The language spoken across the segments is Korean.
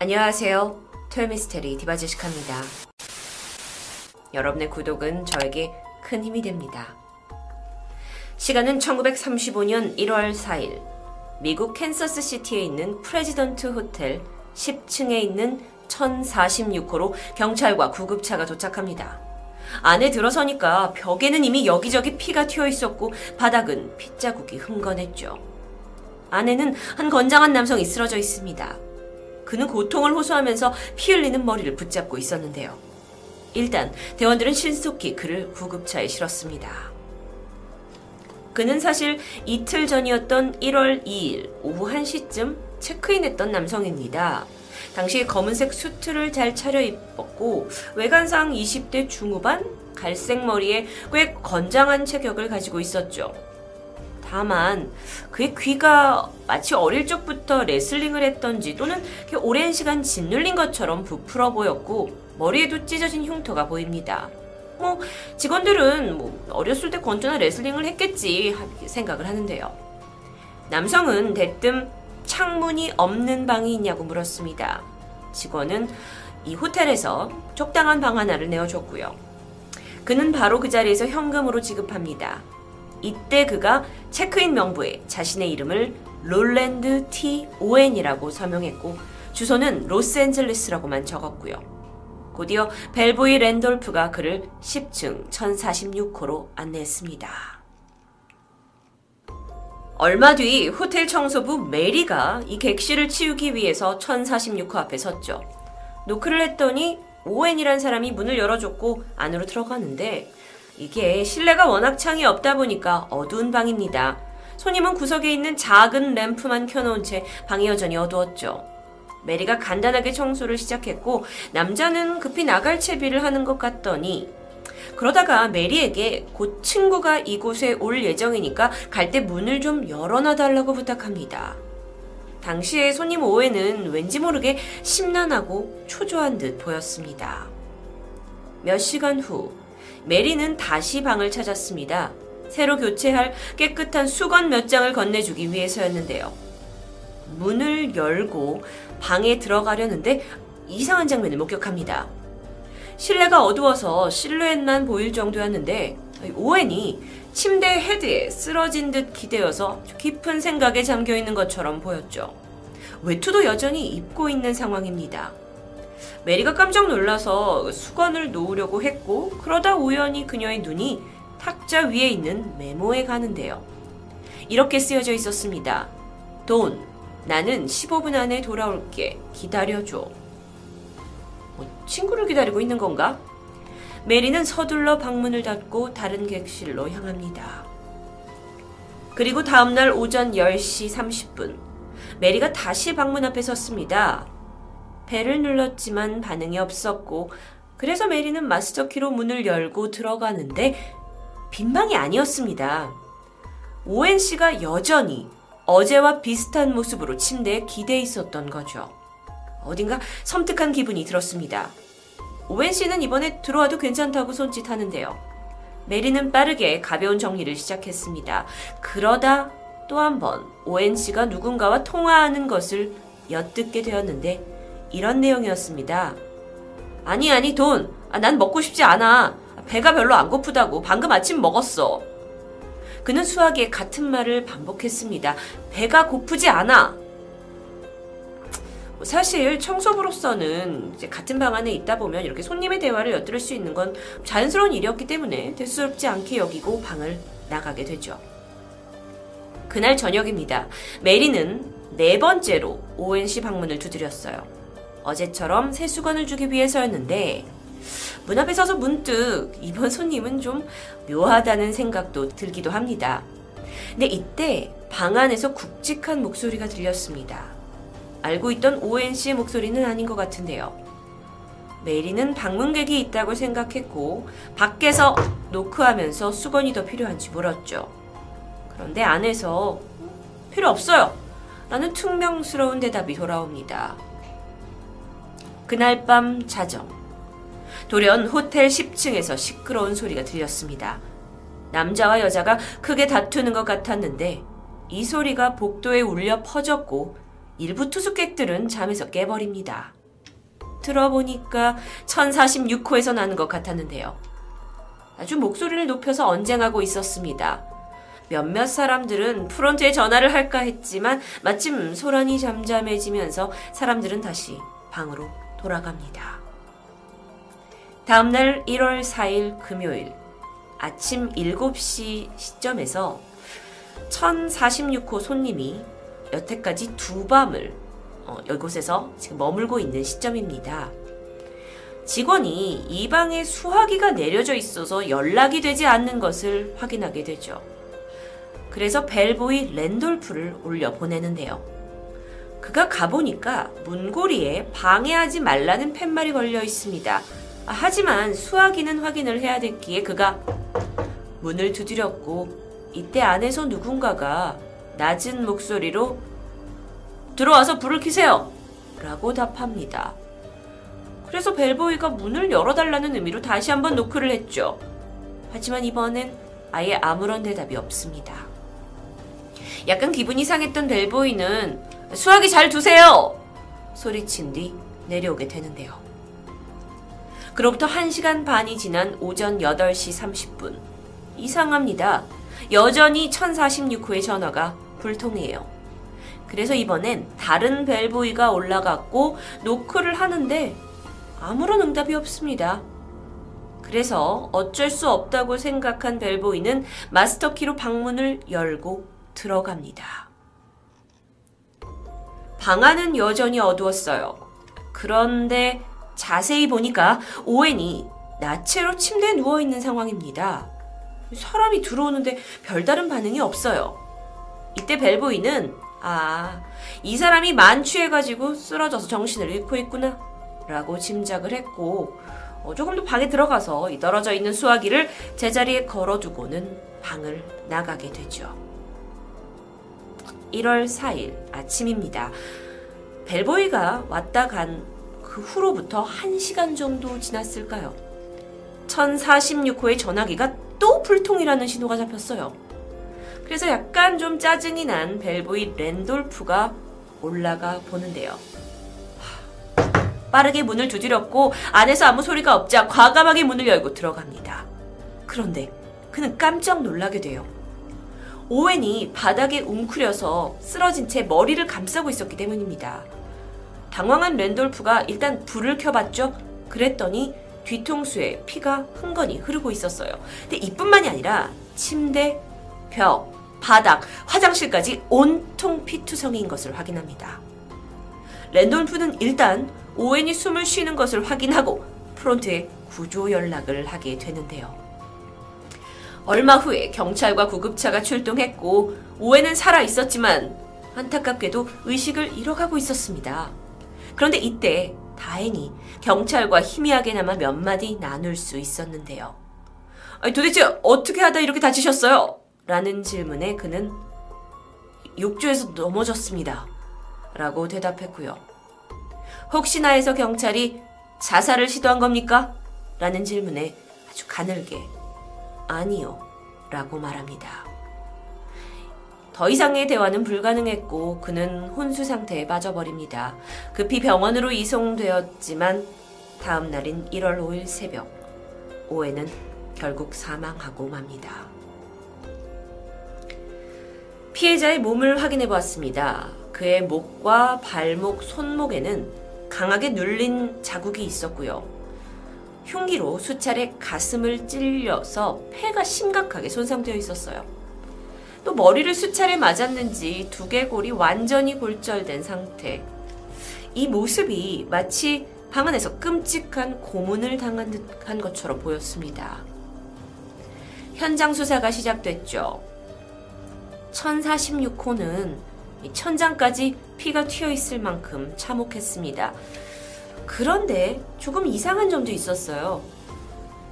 안녕하세요. 토요미스테리 디바제시카입니다. 여러분의 구독은 저에게 큰 힘이 됩니다. 시간은 1935년 1월 4일 미국 캔자스 시티에 있는 프레지던트 호텔 10층에 있는 1046호로 경찰과 구급차가 도착합니다. 안에 들어서니까 벽에는 이미 여기저기 피가 튀어 있었고 바닥은 핏자국이 흥건했죠. 안에는 한 건장한 남성이 쓰러져 있습니다. 그는 고통을 호소하면서 피 흘리는 머리를 붙잡고 있었는데요. 일단 대원들은 신속히 그를 구급차에 실었습니다. 그는 사실 이틀 전이었던 1월 2일 오후 1시쯤 체크인했던 남성입니다. 당시 검은색 수트를 잘 차려입었고 외관상 20대 중후반 갈색 머리에 꽤 건장한 체격을 가지고 있었죠. 다만 그의 귀가 마치 어릴 적부터 레슬링을 했던지 또는 오랜 시간 짓눌린 것처럼 부풀어 보였고 머리에도 찢어진 흉터가 보입니다. 뭐 직원들은 뭐 어렸을 때 건조나 레슬링을 했겠지 생각을 하는데요. 남성은 대뜸 창문이 없는 방이 있냐고 물었습니다. 직원은 이 호텔에서 적당한 방 하나를 내어줬고요. 그는 바로 그 자리에서 현금으로 지급합니다. 이때 그가 체크인 명부에 자신의 이름을 롤랜드 T. 오웬이라고 서명했고 주소는 로스앤젤레스라고만 적었고요. 곧이어 벨보이 랜돌프가 그를 10층 1046호로 안내했습니다. 얼마 뒤 호텔 청소부 메리가 이 객실을 치우기 위해서 1046호 앞에 섰죠. 노크를 했더니 오웬이란 사람이 문을 열어줬고 안으로 들어가는데 이게 실내가 워낙 창이 없다 보니까 어두운 방입니다. 손님은 구석에 있는 작은 램프만 켜놓은 채 방이 여전히 어두웠죠. 메리가 간단하게 청소를 시작했고 남자는 급히 나갈 채비를 하는 것 같더니 그러다가 메리에게 곧 친구가 이곳에 올 예정이니까 갈 때 문을 좀 열어놔 달라고 부탁합니다. 당시에 손님 오해는 왠지 모르게 심란하고 초조한 듯 보였습니다. 몇 시간 후 메리는 다시 방을 찾았습니다. 새로 교체할 깨끗한 수건 몇 장을 건네주기 위해서였는데요. 문을 열고 방에 들어가려는데 이상한 장면을 목격합니다. 실내가 어두워서 실루엣만 보일 정도였는데 오웬이 침대 헤드에 쓰러진 듯 기대어서 깊은 생각에 잠겨 있는 것처럼 보였죠. 외투도 여전히 입고 있는 상황입니다. 메리가 깜짝 놀라서 수건을 놓으려고 했고 그러다 우연히 그녀의 눈이 탁자 위에 있는 메모에 가는데요. 이렇게 쓰여져 있었습니다. 돈, 나는 15분 안에 돌아올게. 기다려줘. 뭐, 친구를 기다리고 있는 건가? 메리는 서둘러 방문을 닫고 다른 객실로 향합니다. 그리고 다음날 오전 10시 30분, 메리가 다시 방문 앞에 섰습니다. 벨을 눌렀지만 반응이 없었고 그래서 메리는 마스터 키로 문을 열고 들어가는데 빈방이 아니었습니다. 오엔 씨가 여전히 어제와 비슷한 모습으로 침대에 기대 있었던 거죠. 어딘가 섬뜩한 기분이 들었습니다. 오웬 씨는 이번에 들어와도 괜찮다고 손짓하는데요. 메리는 빠르게 가벼운 정리를 시작했습니다. 그러다 또 한 번 오웬 씨가 누군가와 통화하는 것을 엿듣게 되었는데 이런 내용이었습니다. 아니, 아니, 돈. 아, 난 먹고 싶지 않아. 배가 별로 안 고프다고. 방금 아침 먹었어. 그는 수학에 같은 말을 반복했습니다. 배가 고프지 않아. 사실 청소부로서는 같은 방 안에 있다 보면 이렇게 손님의 대화를 엿들을 수 있는 건 자연스러운 일이었기 때문에 대수롭지 않게 여기고 방을 나가게 되죠. 그날 저녁입니다. 메리는 네 번째로 오웬 씨 방문을 두드렸어요. 어제처럼 새 수건을 주기 위해서였는데 문 앞에 서서 문득 이번 손님은 좀 묘하다는 생각도 들기도 합니다. 근데 이때 방 안에서 굵직한 목소리가 들렸습니다. 알고 있던 오엔 씨의 목소리는 아닌 것 같은데요. 메리는 방문객이 있다고 생각했고 밖에서 노크하면서 수건이 더 필요한지 물었죠. 그런데 안에서 필요 없어요. 라는 퉁명스러운 대답이 돌아옵니다. 그날 밤 자정. 돌연 호텔 10층에서 시끄러운 소리가 들렸습니다. 남자와 여자가 크게 다투는 것 같았는데 이 소리가 복도에 울려 퍼졌고 일부 투숙객들은 잠에서 깨버립니다. 들어보니까 1046호에서 나는 것 같았는데요. 아주 목소리를 높여서 언쟁하고 있었습니다. 몇몇 사람들은 프론트에 전화를 할까 했지만 마침 소란이 잠잠해지면서 사람들은 다시 방으로 돌아갑니다. 다음날 1월 4일 금요일 아침 7시 시점에서 1046호 손님이 여태까지 두 밤을 어, 이곳에서 지금 머물고 있는 시점입니다. 직원이 이 방에 수화기가 내려져 있어서 연락이 되지 않는 것을 확인하게 되죠. 그래서 벨보이 랜돌프를 올려 보내는데요. 그가 가보니까 문고리에 방해하지 말라는 팻말이 걸려 있습니다. 아, 하지만 수화기는 확인을 해야 됐기에 그가 문을 두드렸고 이때 안에서 누군가가 낮은 목소리로 들어와서 불을 켜세요! 라고 답합니다. 그래서 벨보이가 문을 열어달라는 의미로 다시 한번 노크를 했죠. 하지만 이번엔 아예 아무런 대답이 없습니다. 약간 기분이 상했던 벨보이는 수화기 잘 두세요! 소리친 뒤 내려오게 되는데요. 그로부터 1시간 반이 지난 오전 8시 30분. 이상합니다. 여전히 1046호의 전화가 불통해요. 그래서 이번엔 다른 벨보이가 올라갔고 노크를 하는데 아무런 응답이 없습니다. 그래서 어쩔 수 없다고 생각한 벨보이는 마스터키로 방문을 열고 들어갑니다. 방 안은 여전히 어두웠어요. 그런데 자세히 보니까 오웬이 나체로 침대에 누워 있는 상황입니다. 사람이 들어오는데 별다른 반응이 없어요. 이때 벨보이는 아, 이 사람이 만취해가지고 쓰러져서 정신을 잃고 있구나. 라고 짐작을 했고, 어, 조금 더 방에 들어가서 이 떨어져 있는 수화기를 제자리에 걸어두고는 방을 나가게 되죠. 1월 4일 아침입니다. 벨보이가 왔다 간 그 후로부터 1시간 정도 지났을까요? 1046호의 전화기가 또 불통이라는 신호가 잡혔어요. 그래서 약간 좀 짜증이 난 벨보이 랜돌프가 올라가 보는데요. 빠르게 문을 두드렸고 안에서 아무 소리가 없자 과감하게 문을 열고 들어갑니다. 그런데 그는 깜짝 놀라게 돼요. 오웬이 바닥에 웅크려서 쓰러진 채 머리를 감싸고 있었기 때문입니다. 당황한 랜돌프가 일단 불을 켜봤죠. 그랬더니 뒤통수에 피가 흥건히 흐르고 있었어요. 근데 이뿐만이 아니라 침대, 벽, 바닥, 화장실까지 온통 피투성이인 것을 확인합니다. 랜돌프는 일단 오웬이 숨을 쉬는 것을 확인하고 프론트에 구조 연락을 하게 되는데요. 얼마 후에 경찰과 구급차가 출동했고 오웬은 살아 있었지만 안타깝게도 의식을 잃어가고 있었습니다. 그런데 이때 다행히 경찰과 희미하게나마 몇 마디 나눌 수 있었는데요. 도대체 어떻게 하다 이렇게 다치셨어요? 라는 질문에 그는 욕조에서 넘어졌습니다. 라고 대답했고요. 혹시나 해서 경찰이 자살을 시도한 겁니까? 라는 질문에 아주 가늘게 아니요. 라고 말합니다. 더 이상의 대화는 불가능했고 그는 혼수 상태에 빠져버립니다. 급히 병원으로 이송되었지만 다음 날인 1월 5일 새벽 오해는 결국 사망하고 맙니다. 피해자의 몸을 확인해 보았습니다. 그의 목과 발목, 손목에는 강하게 눌린 자국이 있었고요. 흉기로 수차례 가슴을 찔려서 폐가 심각하게 손상되어 있었어요. 또 머리를 수차례 맞았는지 두개골이 완전히 골절된 상태. 이 모습이 마치 방 안에서 끔찍한 고문을 당한 듯한 것처럼 보였습니다. 현장 수사가 시작됐죠. 1046호는 천장까지 피가 튀어 있을 만큼 참혹했습니다. 그런데 조금 이상한 점도 있었어요.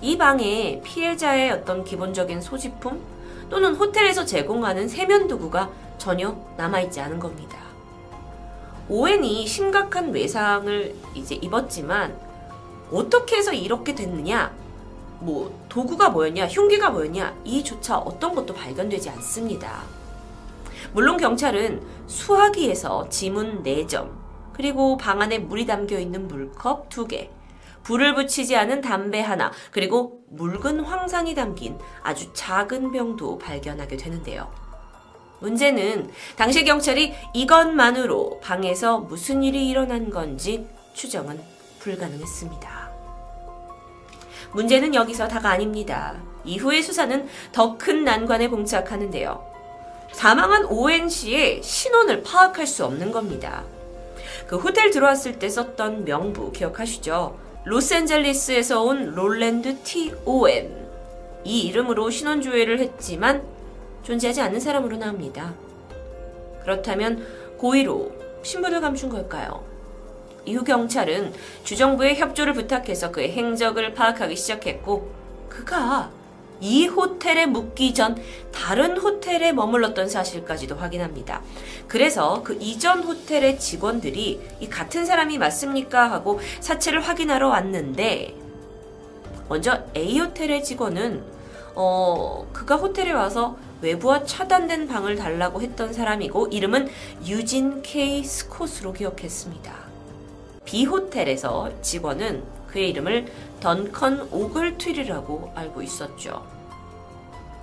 이 방에 피해자의 어떤 기본적인 소지품 또는 호텔에서 제공하는 세면 도구가 전혀 남아있지 않은 겁니다. 오웬이 심각한 외상을 이제 입었지만 어떻게 해서 이렇게 됐느냐? 뭐 도구가 뭐였냐, 흉기가 뭐였냐 이조차 어떤 것도 발견되지 않습니다. 물론 경찰은 수화기에서 지문 4점, 그리고 방 안에 물이 담겨 있는 물컵 2개, 불을 붙이지 않은 담배 하나, 그리고 묽은 황산이 담긴 아주 작은 병도 발견하게 되는데요. 문제는 당시 경찰이 이것만으로 방에서 무슨 일이 일어난 건지 추정은 불가능했습니다. 문제는 여기서 다가 아닙니다. 이후의 수사는 더 큰 난관에 봉착하는데요. 사망한 오엔 씨의 신원을 파악할 수 없는 겁니다. 그 호텔 들어왔을 때 썼던 명부 기억하시죠? 로스앤젤리스에서 온 롤랜드 T. 오엔. 이 이름으로 신원조회를 했지만 존재하지 않는 사람으로 나옵니다. 그렇다면 고의로 신분을 감춘 걸까요? 이후 경찰은 주정부의 협조를 부탁해서 그의 행적을 파악하기 시작했고 그가 이 호텔에 묵기 전 다른 호텔에 머물렀던 사실까지도 확인합니다. 그래서 그 이전 호텔의 직원들이 이 같은 사람이 맞습니까? 하고 사체를 확인하러 왔는데 먼저 A 호텔의 직원은 어 그가 호텔에 와서 외부와 차단된 방을 달라고 했던 사람이고 이름은 유진 K 스콧으로 기억했습니다. B 호텔에서 직원은 그의 이름을 던컨 오글트리라고 알고 있었죠.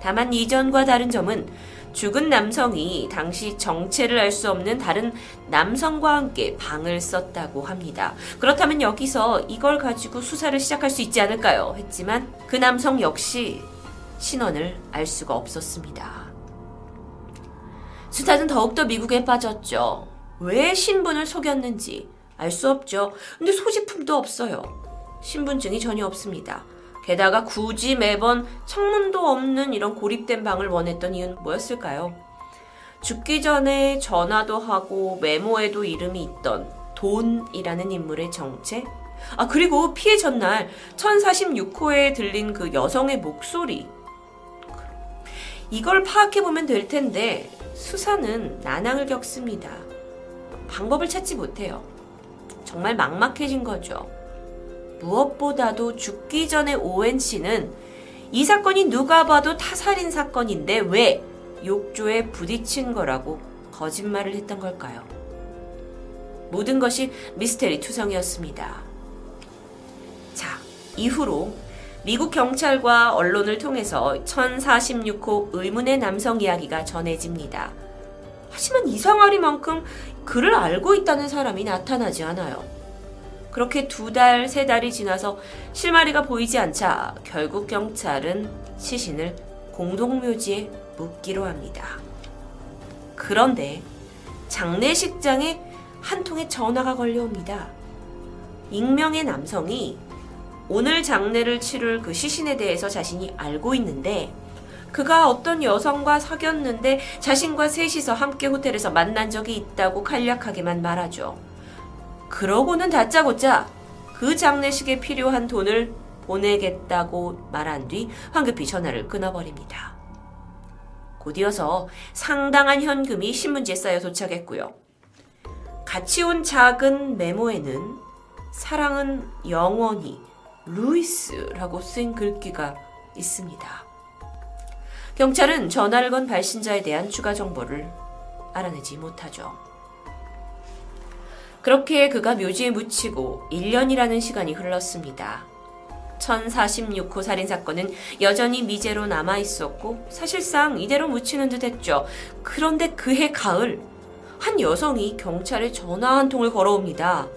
다만 이전과 다른 점은 죽은 남성이 당시 정체를 알 수 없는 다른 남성과 함께 방을 썼다고 합니다. 그렇다면 여기서 이걸 가지고 수사를 시작할 수 있지 않을까요? 했지만 그 남성 역시 신원을 알 수가 없었습니다. 수사는 더욱더 미국에 빠졌죠. 왜 신분을 속였는지 알 수 없죠. 근데 소지품도 없어요. 신분증이 전혀 없습니다. 게다가 굳이 매번 창문도 없는 이런 고립된 방을 원했던 이유는 뭐였을까요? 죽기 전에 전화도 하고 메모에도 이름이 있던 돈이라는 인물의 정체? 아, 그리고 피해 전날 1046호에 들린 그 여성의 목소리. 이걸 파악해보면 될 텐데 수사는 난항을 겪습니다. 방법을 찾지 못해요. 정말 막막해진 거죠. 무엇보다도 죽기 전에 오웬 씨는 이 사건이 누가 봐도 타살인 사건인데 왜 욕조에 부딪힌 거라고 거짓말을 했던 걸까요? 모든 것이 미스테리 투성이었습니다. 자, 이후로 미국 경찰과 언론을 통해서 1046호 의문의 남성 이야기가 전해집니다. 하지만 이상하리만큼 그를 알고 있다는 사람이 나타나지 않아요. 그렇게 두 달, 세 달이 지나서 실마리가 보이지 않자 결국 경찰은 시신을 공동묘지에 묻기로 합니다. 그런데 장례식장에 한 통의 전화가 걸려옵니다. 익명의 남성이 오늘 장례를 치를 그 시신에 대해서 자신이 알고 있는데 그가 어떤 여성과 사귀었는데 자신과 셋이서 함께 호텔에서 만난 적이 있다고 간략하게만 말하죠. 그러고는 다짜고짜 그 장례식에 필요한 돈을 보내겠다고 말한 뒤 황급히 전화를 끊어버립니다. 곧이어서 상당한 현금이 신문지에 쌓여 도착했고요. 같이 온 작은 메모에는 사랑은 영원히 루이스라고 쓴 글귀가 있습니다. 경찰은 전화를 건 발신자에 대한 추가 정보를 알아내지 못하죠. 그렇게 그가 묘지에 묻히고 1년이라는 시간이 흘렀습니다. 1046호 살인사건은 여전히 미제로 남아 있었고 사실상 이대로 묻히는 듯 했죠. 그런데 그해 가을 한 여성이 경찰에 전화 한 통을 걸어옵니다.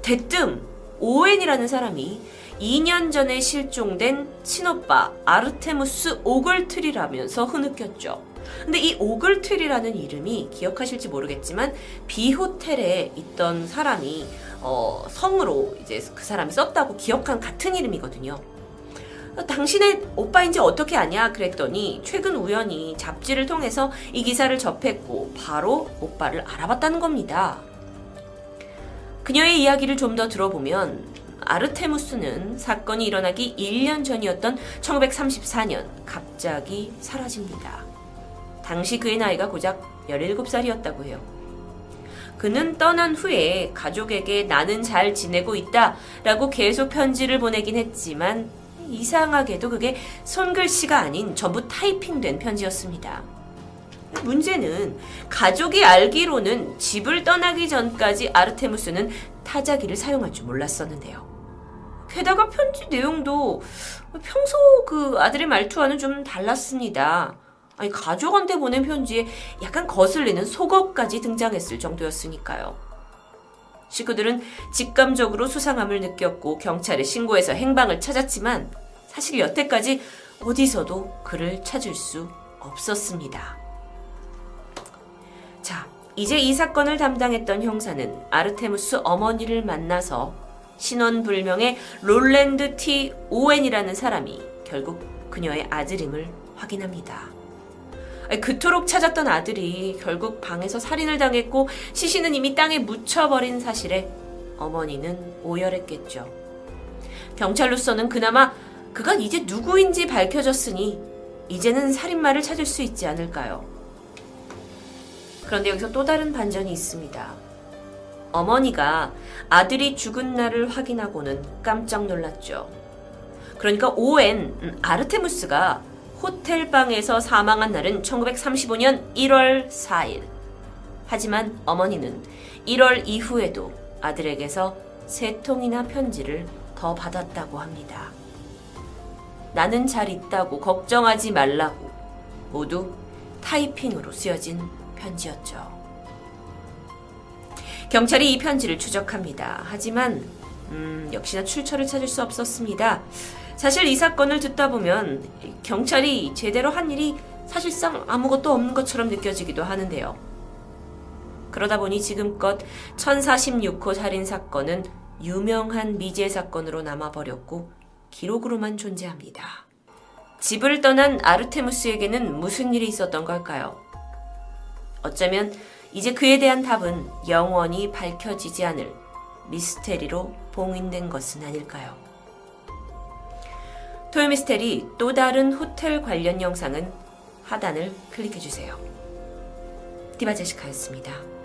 대뜸 오웬이라는 사람이 2년 전에 실종된 친오빠 아르테무스 오글트리라면서 흐느꼈죠. 근데 이 오글트리라는 이름이 기억하실지 모르겠지만 비호텔에 있던 사람이 어, 성으로 이제 그 사람이 썼다고 기억한 같은 이름이거든요. 당신의 오빠인지 어떻게 아냐 그랬더니 최근 우연히 잡지를 통해서 이 기사를 접했고 바로 오빠를 알아봤다는 겁니다. 그녀의 이야기를 좀 더 들어보면 아르테무스는 사건이 일어나기 1년 전이었던 1934년 갑자기 사라집니다. 당시 그의 나이가 고작 17살이었다고 해요. 그는 떠난 후에 가족에게 나는 잘 지내고 있다 라고 계속 편지를 보내긴 했지만 이상하게도 그게 손글씨가 아닌 전부 타이핑된 편지였습니다. 문제는 가족이 알기로는 집을 떠나기 전까지 아르테무스는 타자기를 사용할 줄 몰랐었는데요. 게다가 편지 내용도 평소 그 아들의 말투와는 좀 달랐습니다. 아니, 가족한테 보낸 편지에 약간 거슬리는 속어까지 등장했을 정도였으니까요. 식구들은 직감적으로 수상함을 느꼈고 경찰에 신고해서 행방을 찾았지만 사실 여태까지 어디서도 그를 찾을 수 없었습니다. 자, 이제 이 사건을 담당했던 형사는 아르테무스 어머니를 만나서 신원불명의 롤랜드 T. 오웬이라는 사람이 결국 그녀의 아들임을 확인합니다. 그토록 찾았던 아들이 결국 방에서 살인을 당했고 시신은 이미 땅에 묻혀버린 사실에 어머니는 오열했겠죠. 경찰로서는 그나마 그가 이제 누구인지 밝혀졌으니 이제는 살인마를 찾을 수 있지 않을까요? 그런데 여기서 또 다른 반전이 있습니다. 어머니가 아들이 죽은 날을 확인하고는 깜짝 놀랐죠. 그러니까 오웬 음, 아르테무스가 호텔방에서 사망한 날은 1935년 1월 4일. 하지만 어머니는 1월 이후에도 아들에게서 세 통이나 편지를 더 받았다고 합니다. 나는 잘 있다고 걱정하지 말라고 모두 타이핑으로 쓰여진 편지였죠. 경찰이 이 편지를 추적합니다. 하지만 음, 역시나 출처를 찾을 수 없었습니다. 사실 이 사건을 듣다 보면 경찰이 제대로 한 일이 사실상 아무것도 없는 것처럼 느껴지기도 하는데요. 그러다 보니 지금껏 1046호 살인 사건은 유명한 미제 사건으로 남아버렸고 기록으로만 존재합니다. 집을 떠난 아르테무스에게는 무슨 일이 있었던 걸까요? 어쩌면 이제 그에 대한 답은 영원히 밝혀지지 않을 미스테리로 봉인된 것은 아닐까요? 토요미스테리 또 다른 호텔 관련 영상은 하단을 클릭해주세요. 디바제시카였습니다.